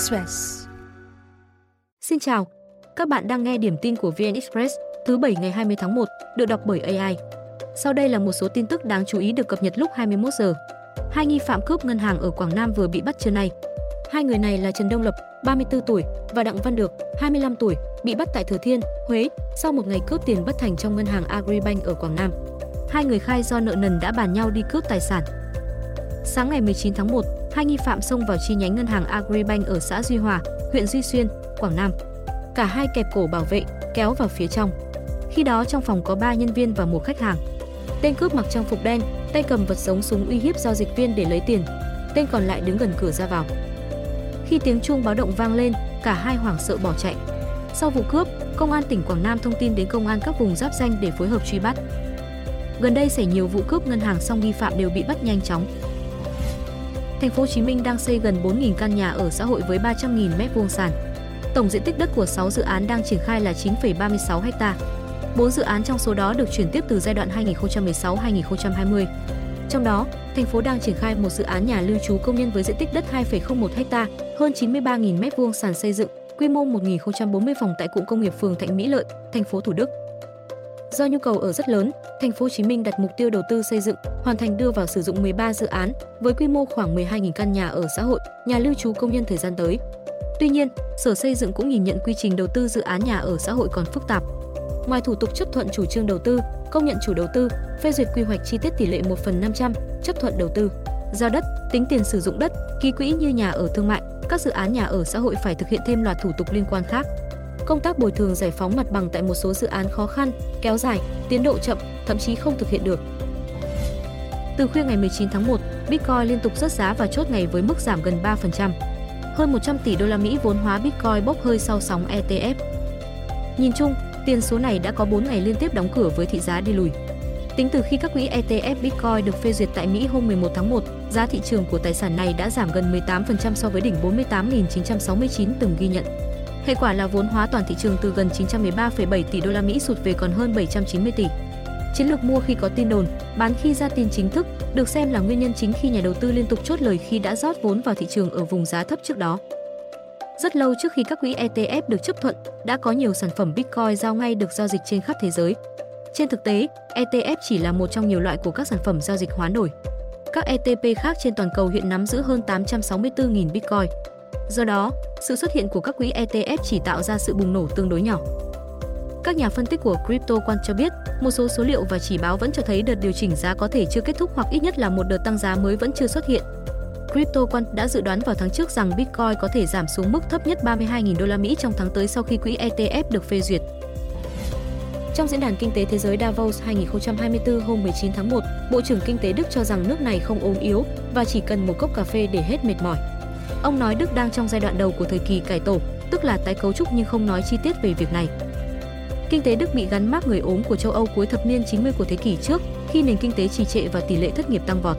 Express. Xin chào, các bạn đang nghe điểm tin của VN Express thứ bảy ngày 20 tháng 1, được đọc bởi AI. Sau đây là một số tin tức đáng chú ý được cập nhật lúc 21 giờ. Hai nghi phạm cướp ngân hàng ở Quảng Nam vừa bị bắt trưa nay. Hai người này là Trần Đông Lập, 34 tuổi và Đặng Văn Được, 25 tuổi, bị bắt tại Thừa Thiên, Huế sau một ngày cướp tiền bất thành trong ngân hàng Agribank ở Quảng Nam. Hai người khai do nợ nần đã bàn nhau đi cướp tài sản. Sáng ngày 19 tháng 1, hai nghi phạm xông vào chi nhánh ngân hàng Agribank ở xã Duy Hòa, huyện Duy Xuyên, Quảng Nam. Cả hai kẹp cổ bảo vệ, kéo vào phía trong. Khi đó trong phòng có 3 nhân viên và một khách hàng. Tên cướp mặc trang phục đen, tay cầm vật giống súng uy hiếp giao dịch viên để lấy tiền. Tên còn lại đứng gần cửa ra vào. Khi tiếng chuông báo động vang lên, cả hai hoảng sợ bỏ chạy. Sau vụ cướp, Công an tỉnh Quảng Nam thông tin đến công an các vùng giáp danh để phối hợp truy bắt. Gần đây xảy nhiều vụ cướp ngân hàng song nghi phạm đều bị bắt nhanh chóng. Thành phố Hồ Chí Minh đang xây gần 4.000 căn nhà ở xã hội với 300.000 m2 sàn. Tổng diện tích đất của 6 dự án đang triển khai là 9,36 ha. 4 dự án trong số đó được chuyển tiếp từ giai đoạn 2016-2020. Trong đó, thành phố đang triển khai một dự án nhà lưu trú công nhân với diện tích đất 2,01 ha, hơn 93.000 m2 sàn xây dựng, quy mô 1.040 phòng tại cụm công nghiệp phường Thạnh Mỹ Lợi, thành phố Thủ Đức. Do nhu cầu ở rất lớn, thành phố Hồ Chí Minh đặt mục tiêu đầu tư xây dựng, hoàn thành đưa vào sử dụng 13 dự án với quy mô khoảng 12.000 căn nhà ở xã hội, nhà lưu trú công nhân thời gian tới. Tuy nhiên, Sở Xây dựng cũng nhìn nhận quy trình đầu tư dự án nhà ở xã hội còn phức tạp. Ngoài thủ tục chấp thuận chủ trương đầu tư, công nhận chủ đầu tư, phê duyệt quy hoạch chi tiết tỷ lệ 1 phần 500, chấp thuận đầu tư, giao đất, tính tiền sử dụng đất, ký quỹ như nhà ở thương mại, các dự án nhà ở xã hội phải thực hiện thêm loạt thủ tục liên quan khác. Công tác bồi thường giải phóng mặt bằng tại một số dự án khó khăn, kéo dài, tiến độ chậm, thậm chí không thực hiện được. Từ khuya ngày 19 tháng 1, Bitcoin liên tục rớt giá và chốt ngày với mức giảm gần 3%. Hơn 100 tỷ đô la Mỹ vốn hóa Bitcoin bốc hơi sau sóng ETF. Nhìn chung, tiền số này đã có 4 ngày liên tiếp đóng cửa với thị giá đi lùi. Tính từ khi các quỹ ETF Bitcoin được phê duyệt tại Mỹ hôm 11 tháng 1, giá thị trường của tài sản này đã giảm gần 18% so với đỉnh 48.969 từng ghi nhận. Hệ quả là vốn hóa toàn thị trường từ gần 913,7 tỷ đô la Mỹ sụt về còn hơn 790 tỷ. Chiến lược mua khi có tin đồn, bán khi ra tin chính thức được xem là nguyên nhân chính khi nhà đầu tư liên tục chốt lời khi đã rót vốn vào thị trường ở vùng giá thấp trước đó. Rất lâu trước khi các quỹ ETF được chấp thuận, đã có nhiều sản phẩm Bitcoin giao ngay được giao dịch trên khắp thế giới. Trên thực tế, ETF chỉ là một trong nhiều loại của các sản phẩm giao dịch hoán đổi. Các ETP khác trên toàn cầu hiện nắm giữ hơn 864.000 Bitcoin. Do đó, sự xuất hiện của các quỹ ETF chỉ tạo ra sự bùng nổ tương đối nhỏ. Các nhà phân tích của CryptoQuant cho biết, một số số liệu và chỉ báo vẫn cho thấy đợt điều chỉnh giá có thể chưa kết thúc hoặc ít nhất là một đợt tăng giá mới vẫn chưa xuất hiện. CryptoQuant đã dự đoán vào tháng trước rằng Bitcoin có thể giảm xuống mức thấp nhất 32.000 đô la Mỹ trong tháng tới sau khi quỹ ETF được phê duyệt. Trong diễn đàn kinh tế thế giới Davos 2024 hôm 19 tháng 1, Bộ trưởng Kinh tế Đức cho rằng nước này không ốm yếu và chỉ cần một cốc cà phê để hết mệt mỏi. Ông nói Đức đang trong giai đoạn đầu của thời kỳ cải tổ, tức là tái cấu trúc nhưng không nói chi tiết về việc này. Kinh tế Đức bị gắn mác người ốm của châu Âu cuối thập niên 90 của thế kỷ trước, khi nền kinh tế trì trệ và tỷ lệ thất nghiệp tăng vọt.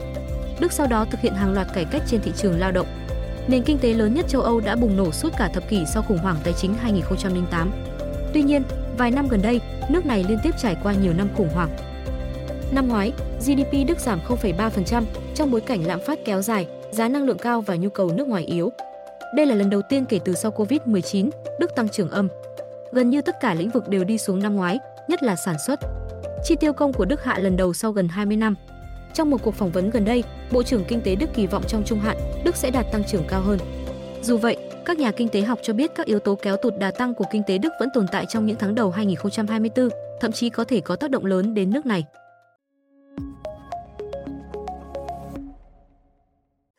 Đức sau đó thực hiện hàng loạt cải cách trên thị trường lao động. Nền kinh tế lớn nhất châu Âu đã bùng nổ suốt cả thập kỷ sau khủng hoảng tài chính 2008. Tuy nhiên, vài năm gần đây, nước này liên tiếp trải qua nhiều năm khủng hoảng. Năm ngoái, GDP Đức giảm 0,3% trong bối cảnh lạm phát kéo dài, giá năng lượng cao và nhu cầu nước ngoài yếu. Đây là lần đầu tiên kể từ sau Covid-19, Đức tăng trưởng âm. Gần như tất cả lĩnh vực đều đi xuống năm ngoái, nhất là sản xuất. Chi tiêu công của Đức hạ lần đầu sau gần 20 năm. Trong một cuộc phỏng vấn gần đây, Bộ trưởng Kinh tế Đức kỳ vọng trong trung hạn, Đức sẽ đạt tăng trưởng cao hơn. Dù vậy, các nhà kinh tế học cho biết các yếu tố kéo tụt đà tăng của kinh tế Đức vẫn tồn tại trong những tháng đầu 2024, thậm chí có thể có tác động lớn đến nước này.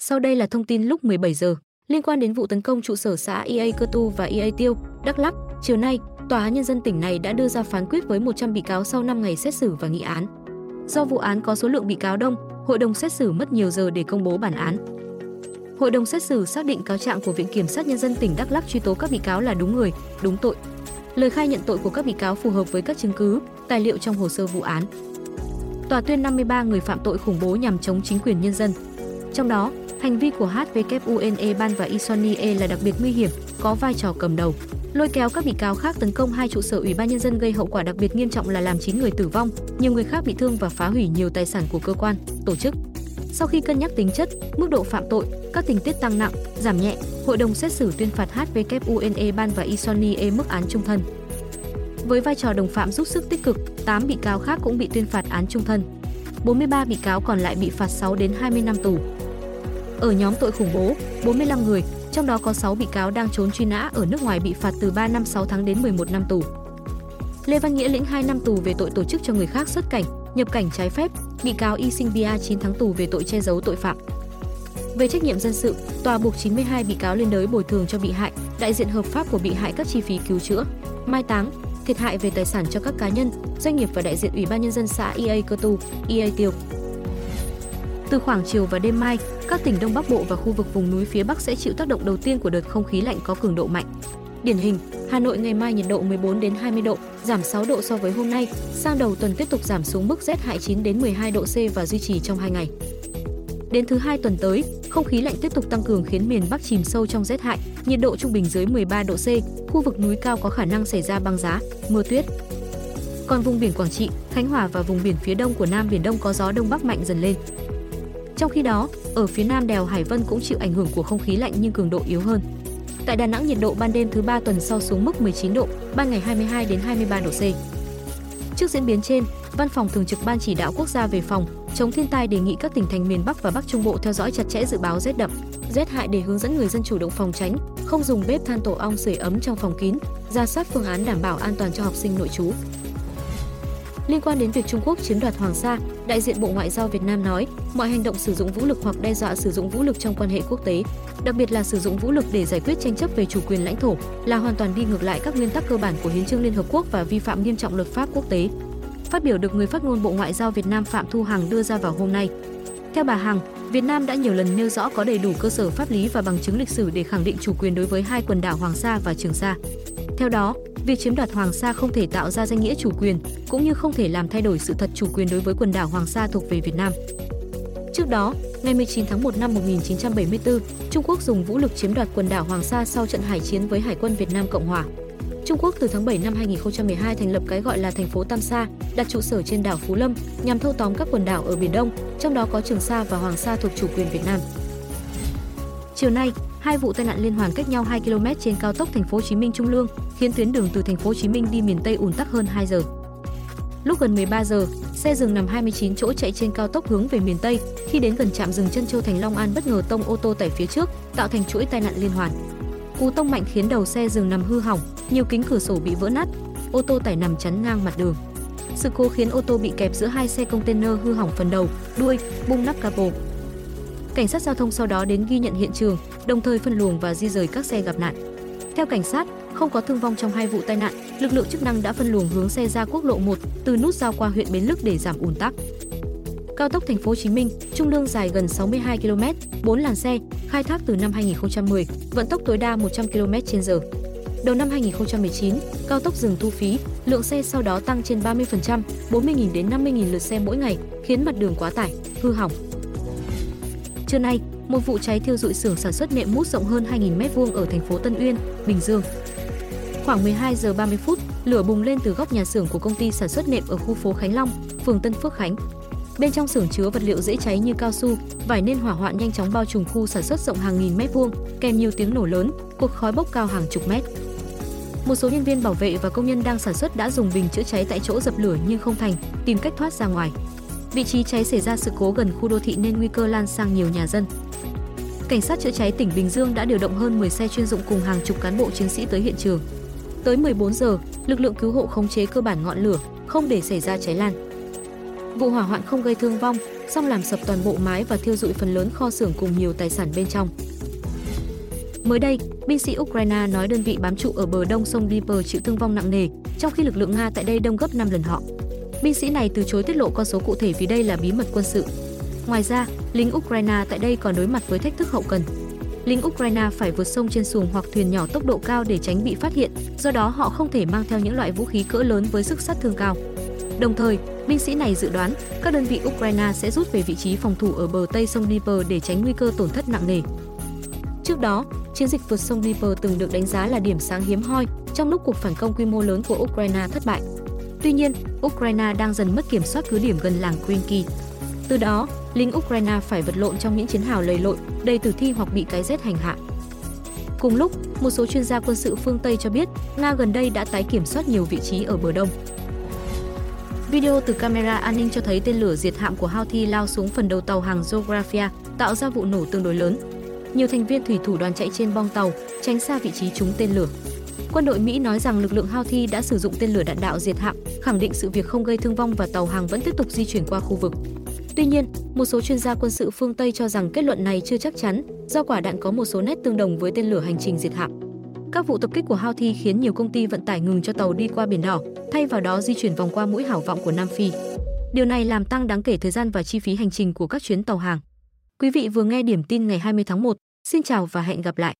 Sau đây là thông tin lúc 17 giờ. Liên quan đến vụ tấn công trụ sở xã EA Cơ Tu và EA Tiêu, Đắk Lắk, chiều nay, Tòa án Nhân dân tỉnh này đã đưa ra phán quyết với 100 bị cáo sau 5 ngày xét xử và nghị án. Do vụ án có số lượng bị cáo đông, hội đồng xét xử mất nhiều giờ để công bố bản án. Hội đồng xét xử xác định cáo trạng của Viện Kiểm sát Nhân dân tỉnh Đắk Lắk truy tố các bị cáo là đúng người, đúng tội. Lời khai nhận tội của các bị cáo phù hợp với các chứng cứ, tài liệu trong hồ sơ vụ án. Tòa tuyên 53 người phạm tội khủng bố nhằm chống chính quyền nhân dân. Trong đó, hành vi của HVKUNE Ban và Isonie là đặc biệt nguy hiểm, có vai trò cầm đầu. Lôi kéo các bị cáo khác tấn công hai trụ sở Ủy ban nhân dân gây hậu quả đặc biệt nghiêm trọng là làm 9 người tử vong, nhiều người khác bị thương và phá hủy nhiều tài sản của cơ quan, tổ chức. Sau khi cân nhắc tính chất, mức độ phạm tội, các tình tiết tăng nặng, giảm nhẹ, hội đồng xét xử tuyên phạt HVKUNE Ban và Isoni e mức án trung thân. Với vai trò đồng phạm giúp sức tích cực, 8 bị cáo khác cũng bị tuyên phạt án trung thân. 43 bị cáo còn lại bị phạt 6 đến 20 năm tù. Ở nhóm tội khủng bố, 45 người, trong đó có 6 bị cáo đang trốn truy nã ở nước ngoài bị phạt từ 3 năm 6 tháng đến 11 năm tù. Lê Văn Nghĩa lĩnh 2 năm tù về tội tổ chức cho người khác xuất cảnh, nhập cảnh trái phép, bị cáo Y Sinh Bia 9 tháng tù về tội che giấu tội phạm. Về trách nhiệm dân sự, tòa buộc 92 bị cáo liên đới bồi thường cho bị hại, đại diện hợp pháp của bị hại các chi phí cứu chữa, mai táng, thiệt hại về tài sản cho các cá nhân, doanh nghiệp và đại diện Ủy ban nhân dân xã EA Cơ Tu, EA Tiêu. Từ khoảng chiều và đêm mai, các tỉnh Đông Bắc Bộ và khu vực vùng núi phía Bắc sẽ chịu tác động đầu tiên của đợt không khí lạnh có cường độ mạnh. Điển hình, Hà Nội ngày mai nhiệt độ 14 đến 20 độ, giảm 6 độ so với hôm nay, sang đầu tuần tiếp tục giảm xuống mức rét hại 9 đến 12 độ C và duy trì trong 2 ngày. Đến thứ hai tuần tới, không khí lạnh tiếp tục tăng cường khiến miền Bắc chìm sâu trong rét hại, nhiệt độ trung bình dưới 13 độ C, khu vực núi cao có khả năng xảy ra băng giá, mưa tuyết. Còn vùng biển Quảng Trị, Khánh Hòa và vùng biển phía đông của Nam Biển Đông có gió đông bắc mạnh dần lên. Trong khi đó, ở phía nam đèo Hải Vân cũng chịu ảnh hưởng của không khí lạnh nhưng cường độ yếu hơn. Tại Đà Nẵng nhiệt độ ban đêm thứ ba tuần sau xuống mức 19 độ, ban ngày 22 đến 23 độ C. Trước diễn biến trên, Văn phòng Thường trực Ban Chỉ đạo Quốc gia về phòng chống thiên tai đề nghị các tỉnh thành miền Bắc và Bắc Trung Bộ theo dõi chặt chẽ dự báo rét đậm, rét hại để hướng dẫn người dân chủ động phòng tránh, không dùng bếp than tổ ong sưởi ấm trong phòng kín, ra soát phương án đảm bảo an toàn cho học sinh nội trú. Liên quan đến việc Trung Quốc chiếm đoạt Hoàng Sa, đại diện Bộ Ngoại giao Việt Nam nói, mọi hành động sử dụng vũ lực hoặc đe dọa sử dụng vũ lực trong quan hệ quốc tế, đặc biệt là sử dụng vũ lực để giải quyết tranh chấp về chủ quyền lãnh thổ, là hoàn toàn đi ngược lại các nguyên tắc cơ bản của Hiến trương Liên Hợp Quốc và vi phạm nghiêm trọng luật pháp quốc tế. Phát biểu được người phát ngôn Bộ Ngoại giao Việt Nam Phạm Thu Hằng đưa ra vào hôm nay. Theo bà Hằng, Việt Nam đã nhiều lần nêu rõ có đầy đủ cơ sở pháp lý và bằng chứng lịch sử để khẳng định chủ quyền đối với hai quần đảo Hoàng Sa và Trường Sa. Theo đó, việc chiếm đoạt Hoàng Sa không thể tạo ra danh nghĩa chủ quyền, cũng như không thể làm thay đổi sự thật chủ quyền đối với quần đảo Hoàng Sa thuộc về Việt Nam. Trước đó, ngày 19 tháng 1 năm 1974, Trung Quốc dùng vũ lực chiếm đoạt quần đảo Hoàng Sa sau trận hải chiến với Hải quân Việt Nam Cộng hòa. Trung Quốc từ tháng 7 năm 2012 thành lập cái gọi là thành phố Tam Sa, đặt trụ sở trên đảo Phú Lâm nhằm thâu tóm các quần đảo ở Biển Đông, trong đó có Trường Sa và Hoàng Sa thuộc chủ quyền Việt Nam. Chiều nay, hai vụ tai nạn liên hoàn cách nhau 2 km trên cao tốc Thành phố Hồ Chí Minh Trung Lương, khiến tuyến đường từ Thành phố Hồ Chí Minh đi miền Tây ùn tắc hơn 2 giờ. Lúc gần 13 giờ, xe dừng nằm 29 chỗ chạy trên cao tốc hướng về miền Tây, khi đến gần trạm dừng chân Châu Thành Long An bất ngờ tông ô tô tải phía trước, tạo thành chuỗi tai nạn liên hoàn. Cú tông mạnh khiến đầu xe dừng nằm hư hỏng, nhiều kính cửa sổ bị vỡ nát, ô tô tải nằm chắn ngang mặt đường. Sự cố khiến ô tô bị kẹp giữa hai xe container hư hỏng phần đầu, đuôi, bung nắp capo. Cảnh sát giao thông sau đó đến ghi nhận hiện trường, đồng thời phân luồng và di rời các xe gặp nạn. Theo cảnh sát, không có thương vong trong hai vụ tai nạn, lực lượng chức năng đã phân luồng hướng xe ra quốc lộ 1 từ nút giao qua huyện Bến Lức để giảm ùn tắc. Cao tốc Thành phố Hồ Chí Minh, trung lương dài gần 62 km, 4 làn xe, khai thác từ năm 2010, vận tốc tối đa 100 km/h. Đầu năm 2019, cao tốc dừng thu phí, lượng xe sau đó tăng trên 30%, 40.000 đến 50.000 lượt xe mỗi ngày, khiến mặt đường quá tải, hư hỏng. Trưa nay, một vụ cháy thiêu dụi xưởng sản xuất nệm mút rộng hơn 2.000 m2 ở thành phố Tân Uyên, Bình Dương. Khoảng 12 giờ 30 phút, lửa bùng lên từ góc nhà xưởng của công ty sản xuất nệm ở khu phố Khánh Long, phường Tân Phước Khánh. Bên trong xưởng chứa vật liệu dễ cháy như cao su, vải nên hỏa hoạn nhanh chóng bao trùm khu sản xuất rộng hàng nghìn mét vuông, kèm nhiều tiếng nổ lớn, cột khói bốc cao hàng chục mét. Một số nhân viên bảo vệ và công nhân đang sản xuất đã dùng bình chữa cháy tại chỗ dập lửa nhưng không thành, tìm cách thoát ra ngoài. Vị trí cháy xảy ra sự cố gần khu đô thị nên nguy cơ lan sang nhiều nhà dân. Cảnh sát chữa cháy tỉnh Bình Dương đã điều động hơn 10 xe chuyên dụng cùng hàng chục cán bộ chiến sĩ tới hiện trường. Tới 14 giờ, lực lượng cứu hộ khống chế cơ bản ngọn lửa, không để xảy ra cháy lan. Vụ hỏa hoạn không gây thương vong, song làm sập toàn bộ mái và thiêu dụi phần lớn kho xưởng cùng nhiều tài sản bên trong. Mới đây, binh sĩ Ukraine nói đơn vị bám trụ ở bờ đông sông Dnieper chịu thương vong nặng nề, trong khi lực lượng Nga tại đây đông gấp 5 lần họ. Binh sĩ này từ chối tiết lộ con số cụ thể vì đây là bí mật quân sự. Ngoài ra, lính Ukraine tại đây còn đối mặt với thách thức hậu cần. Lính Ukraine phải vượt sông trên xuồng hoặc thuyền nhỏ tốc độ cao để tránh bị phát hiện, do đó họ không thể mang theo những loại vũ khí cỡ lớn với sức sát thương cao. Đồng thời, binh sĩ này dự đoán các đơn vị Ukraine sẽ rút về vị trí phòng thủ ở bờ tây sông Dnieper để tránh nguy cơ tổn thất nặng nề. Trước đó, chiến dịch vượt sông Dnieper từng được đánh giá là điểm sáng hiếm hoi trong lúc cuộc phản công quy mô lớn của Ukraine thất bại. Tuy nhiên, Ukraine đang dần mất kiểm soát cứ điểm gần làng Krinky. Từ đó, lính Ukraine phải vật lộn trong những chiến hào lầy lội, đầy tử thi hoặc bị cái rét hành hạ. Cùng lúc, một số chuyên gia quân sự phương Tây cho biết Nga gần đây đã tái kiểm soát nhiều vị trí ở bờ đông. Video từ camera an ninh cho thấy tên lửa diệt hạm của Houthi lao xuống phần đầu tàu hàng Geographia, tạo ra vụ nổ tương đối lớn. Nhiều thành viên thủy thủ đoàn chạy trên bong tàu, tránh xa vị trí trúng tên lửa. Quân đội Mỹ nói rằng lực lượng Houthi đã sử dụng tên lửa đạn đạo diệt hạm, khẳng định sự việc không gây thương vong và tàu hàng vẫn tiếp tục di chuyển qua khu vực. Tuy nhiên, một số chuyên gia quân sự phương Tây cho rằng kết luận này chưa chắc chắn, do quả đạn có một số nét tương đồng với tên lửa hành trình diệt hạm. Các vụ tập kích của Houthi khiến nhiều công ty vận tải ngừng cho tàu đi qua biển đỏ, thay vào đó di chuyển vòng qua mũi hảo vọng của Nam Phi. Điều này làm tăng đáng kể thời gian và chi phí hành trình của các chuyến tàu hàng. Quý vị vừa nghe điểm tin ngày 20 tháng 1. Xin chào và hẹn gặp lại.